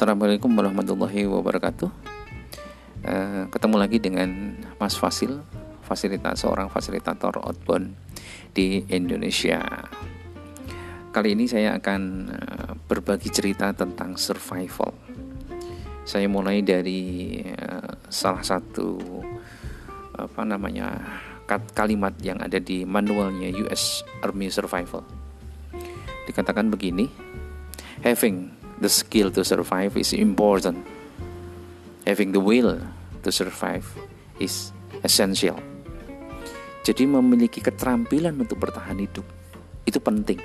Assalamualaikum warahmatullahi wabarakatuh. Uh, ketemu lagi dengan Mas Fasil, fasilitas seorang fasilitator outbound di Indonesia. Kali ini saya akan uh, berbagi cerita tentang survival. Saya mulai dari uh, salah satu apa namanya kalimat yang ada di manualnya US Army Survival. Dikatakan begini, having the skill to survive is important. Having the will to survive is essential. Jadi memiliki keterampilan untuk bertahan hidup itu penting.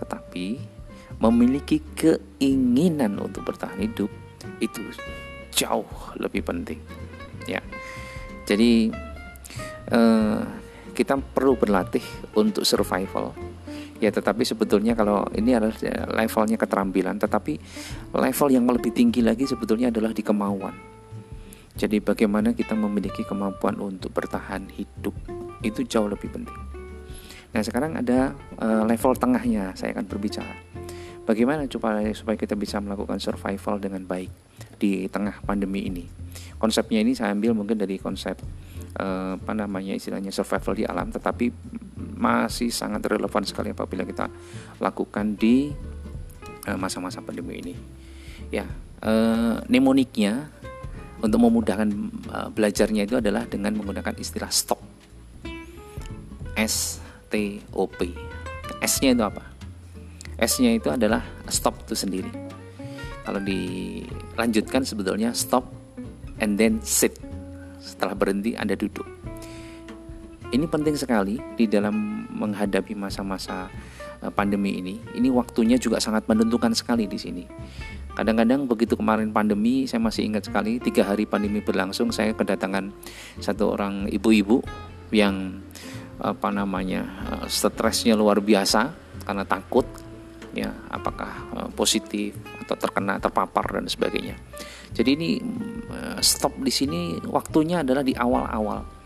Tetapi memiliki keinginan untuk bertahan hidup itu jauh lebih penting. Ya. Jadi eh, kita perlu berlatih untuk survival ya tetapi sebetulnya kalau ini adalah levelnya keterampilan tetapi level yang lebih tinggi lagi sebetulnya adalah di kemauan. Jadi bagaimana kita memiliki kemampuan untuk bertahan hidup itu jauh lebih penting. Nah sekarang ada uh, level tengahnya saya akan berbicara. Bagaimana supaya supaya kita bisa melakukan survival dengan baik di tengah pandemi ini? Konsepnya ini saya ambil mungkin dari konsep uh, apa namanya istilahnya survival di alam tetapi masih sangat relevan sekali apabila kita lakukan di eh, masa-masa pandemi ini. Ya, uh, mnemoniknya untuk memudahkan uh, belajarnya itu adalah dengan menggunakan istilah stop. S T O P. S-nya itu apa? S-nya itu adalah stop itu sendiri. Kalau dilanjutkan sebetulnya stop and then sit. Setelah berhenti Anda duduk ini penting sekali di dalam menghadapi masa-masa eh, pandemi ini. Ini waktunya juga sangat menentukan sekali di sini. Kadang-kadang begitu kemarin pandemi, saya masih ingat sekali tiga hari pandemi berlangsung, saya kedatangan satu orang ibu-ibu yang apa namanya eh, stresnya luar biasa karena takut ya apakah eh, positif atau terkena terpapar dan sebagainya. Jadi ini stop di sini waktunya adalah di awal-awal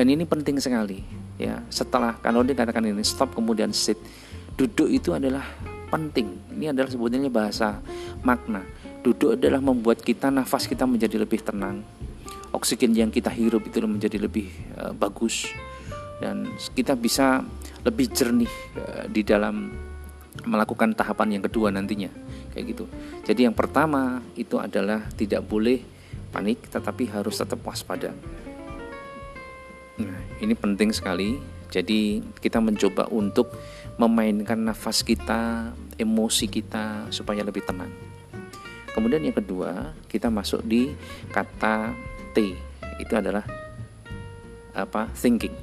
dan ini penting sekali ya. Setelah kalau dikatakan ini stop kemudian sit. Duduk itu adalah penting. Ini adalah sebetulnya bahasa makna. Duduk adalah membuat kita nafas kita menjadi lebih tenang. Oksigen yang kita hirup itu menjadi lebih uh, bagus. Dan kita bisa lebih jernih uh, di dalam melakukan tahapan yang kedua nantinya. Kayak gitu. Jadi yang pertama itu adalah tidak boleh panik tetapi harus tetap waspada ini penting sekali. Jadi kita mencoba untuk memainkan nafas kita, emosi kita supaya lebih tenang. Kemudian yang kedua, kita masuk di kata T. Itu adalah apa? thinking.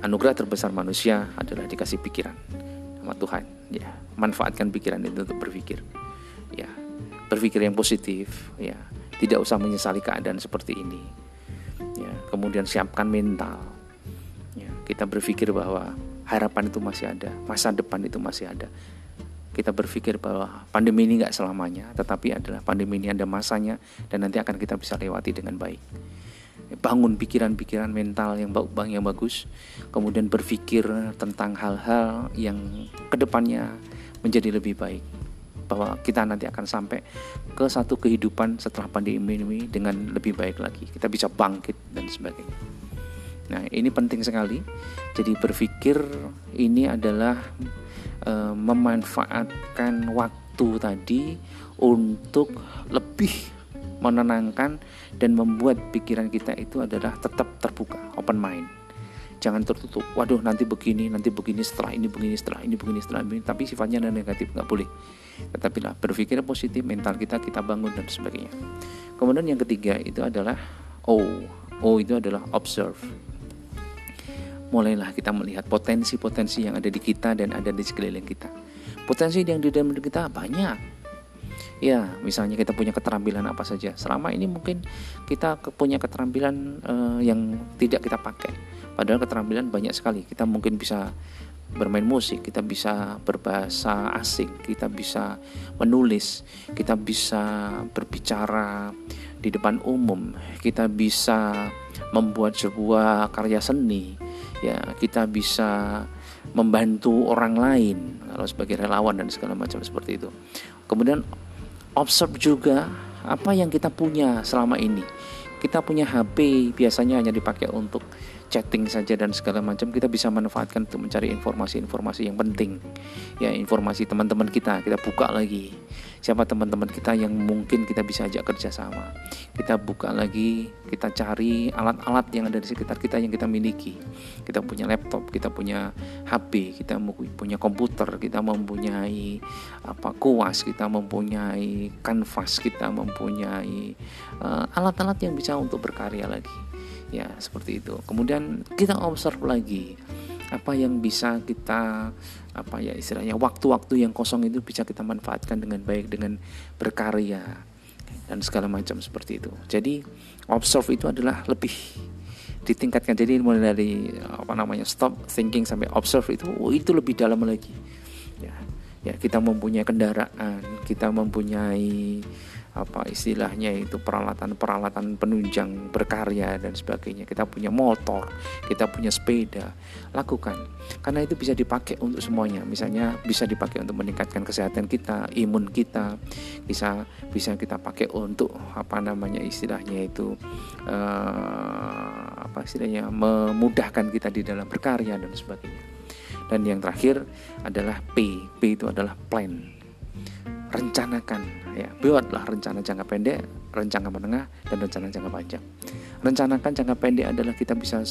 Anugerah terbesar manusia adalah dikasih pikiran sama Tuhan. Ya, manfaatkan pikiran itu untuk berpikir. Ya, berpikir yang positif, ya. Tidak usah menyesali keadaan seperti ini kemudian siapkan mental. Ya, kita berpikir bahwa harapan itu masih ada masa depan itu masih ada. Kita berpikir bahwa pandemi ini nggak selamanya tetapi adalah pandemi ini ada masanya dan nanti akan kita bisa lewati dengan baik. Bangun pikiran-pikiran mental yang bang yang bagus kemudian berpikir tentang hal-hal yang ke depannya menjadi lebih baik bahwa kita nanti akan sampai ke satu kehidupan setelah pandemi ini dengan lebih baik lagi. Kita bisa bangkit dan sebagainya. Nah, ini penting sekali. Jadi berpikir ini adalah e, memanfaatkan waktu tadi untuk lebih menenangkan dan membuat pikiran kita itu adalah tetap terbuka, open mind jangan tertutup. Waduh nanti begini nanti begini setelah ini begini setelah ini begini setelah ini tapi sifatnya negatif nggak boleh. Tetapi lah berpikir positif mental kita kita bangun dan sebagainya. Kemudian yang ketiga itu adalah O. O itu adalah observe. Mulailah kita melihat potensi-potensi yang ada di kita dan ada di sekeliling kita. Potensi yang di dalam kita banyak. Ya misalnya kita punya keterampilan apa saja. Selama ini mungkin kita punya keterampilan uh, yang tidak kita pakai padahal keterampilan banyak sekali kita mungkin bisa bermain musik, kita bisa berbahasa asing, kita bisa menulis, kita bisa berbicara di depan umum, kita bisa membuat sebuah karya seni, ya kita bisa membantu orang lain kalau sebagai relawan dan segala macam seperti itu. Kemudian observe juga apa yang kita punya selama ini. Kita punya HP biasanya hanya dipakai untuk chatting saja dan segala macam kita bisa manfaatkan untuk mencari informasi-informasi yang penting. Ya informasi teman-teman kita kita buka lagi. Siapa teman-teman kita yang mungkin kita bisa ajak kerjasama kita buka lagi kita cari alat-alat yang ada di sekitar kita yang kita miliki. Kita punya laptop kita punya HP kita punya komputer kita mempunyai apa kuas kita mempunyai kanvas kita mempunyai uh, alat-alat yang bisa untuk berkarya lagi ya seperti itu. Kemudian kita observe lagi apa yang bisa kita apa ya istilahnya waktu-waktu yang kosong itu bisa kita manfaatkan dengan baik dengan berkarya dan segala macam seperti itu. Jadi observe itu adalah lebih ditingkatkan. Jadi mulai dari apa namanya stop thinking sampai observe itu oh, itu lebih dalam lagi. Ya ya kita mempunyai kendaraan kita mempunyai apa istilahnya itu peralatan-peralatan penunjang berkarya dan sebagainya. Kita punya motor, kita punya sepeda, lakukan. Karena itu bisa dipakai untuk semuanya. Misalnya bisa dipakai untuk meningkatkan kesehatan kita, imun kita, bisa bisa kita pakai untuk apa namanya istilahnya itu uh, apa istilahnya memudahkan kita di dalam berkarya dan sebagainya. Dan yang terakhir adalah P. P itu adalah plan. Rencanakan ya. Buatlah rencana jangka pendek rencana menengah dan rencana jangka panjang. Rencanakan jangka pendek adalah kita bisa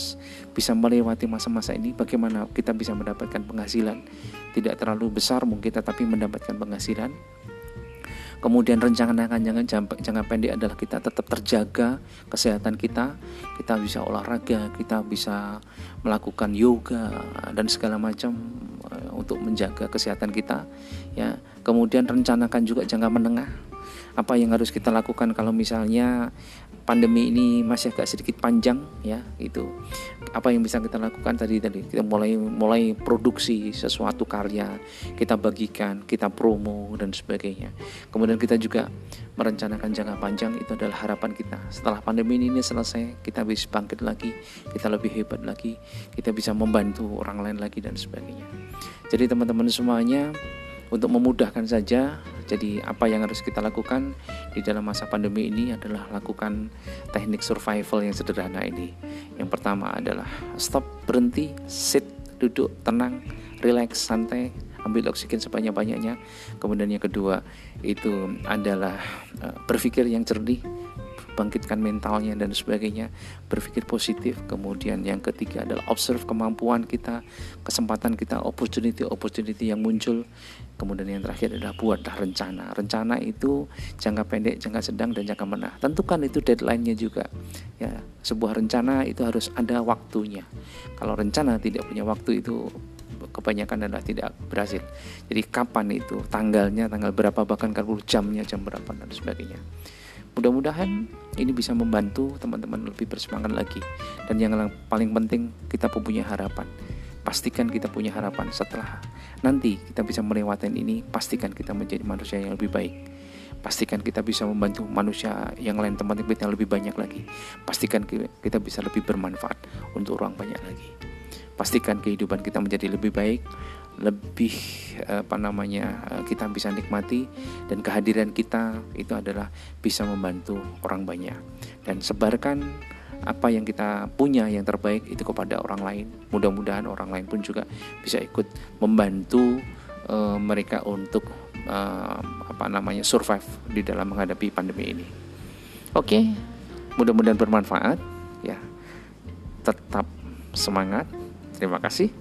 bisa melewati masa-masa ini bagaimana kita bisa mendapatkan penghasilan. Tidak terlalu besar mungkin tetapi mendapatkan penghasilan. Kemudian rencanakan jangan jangka, jangka pendek adalah kita tetap terjaga kesehatan kita, kita bisa olahraga, kita bisa melakukan yoga dan segala macam untuk menjaga kesehatan kita. Ya, kemudian rencanakan juga jangka menengah apa yang harus kita lakukan kalau misalnya pandemi ini masih agak sedikit panjang ya itu apa yang bisa kita lakukan tadi tadi kita mulai mulai produksi sesuatu karya kita bagikan kita promo dan sebagainya. Kemudian kita juga merencanakan jangka panjang itu adalah harapan kita. Setelah pandemi ini selesai kita bisa bangkit lagi kita lebih hebat lagi kita bisa membantu orang lain lagi dan sebagainya. Jadi teman-teman semuanya untuk memudahkan saja jadi apa yang harus kita lakukan di dalam masa pandemi ini adalah lakukan teknik survival yang sederhana ini. Yang pertama adalah stop, berhenti, sit, duduk, tenang, relax, santai, ambil oksigen sebanyak-banyaknya. Kemudian yang kedua itu adalah uh, berpikir yang cerdik, bangkitkan mentalnya dan sebagainya berpikir positif. Kemudian yang ketiga adalah observe kemampuan kita kesempatan kita opportunity opportunity yang muncul. Kemudian yang terakhir adalah buatlah rencana. Rencana itu jangka pendek jangka sedang dan jangka menengah. Tentukan itu deadline-nya juga ya. Sebuah rencana itu harus ada waktunya. Kalau rencana tidak punya waktu itu kebanyakan adalah tidak berhasil. Jadi kapan itu? Tanggalnya, tanggal berapa bahkan kalau jamnya jam berapa dan sebagainya. Mudah-mudahan ini bisa membantu teman-teman lebih bersemangat lagi. Dan yang paling penting kita punya harapan. Pastikan kita punya harapan setelah nanti kita bisa melewati ini, pastikan kita menjadi manusia yang lebih baik. Pastikan kita bisa membantu manusia yang lain teman-teman yang lebih banyak lagi. Pastikan kita bisa lebih bermanfaat untuk orang banyak lagi. Pastikan kehidupan kita menjadi lebih baik, lebih apa namanya eh, kita bisa nikmati dan kehadiran kita itu adalah bisa membantu orang banyak. Dan sebarkan apa yang kita punya yang terbaik itu kepada orang lain. Mudah-mudahan orang lain pun juga bisa ikut membantu uh, mereka untuk uh, apa namanya survive di dalam menghadapi pandemi ini. Oke okay. mudah-mudahan bermanfaat ya. Tetap semangat. Terima kasih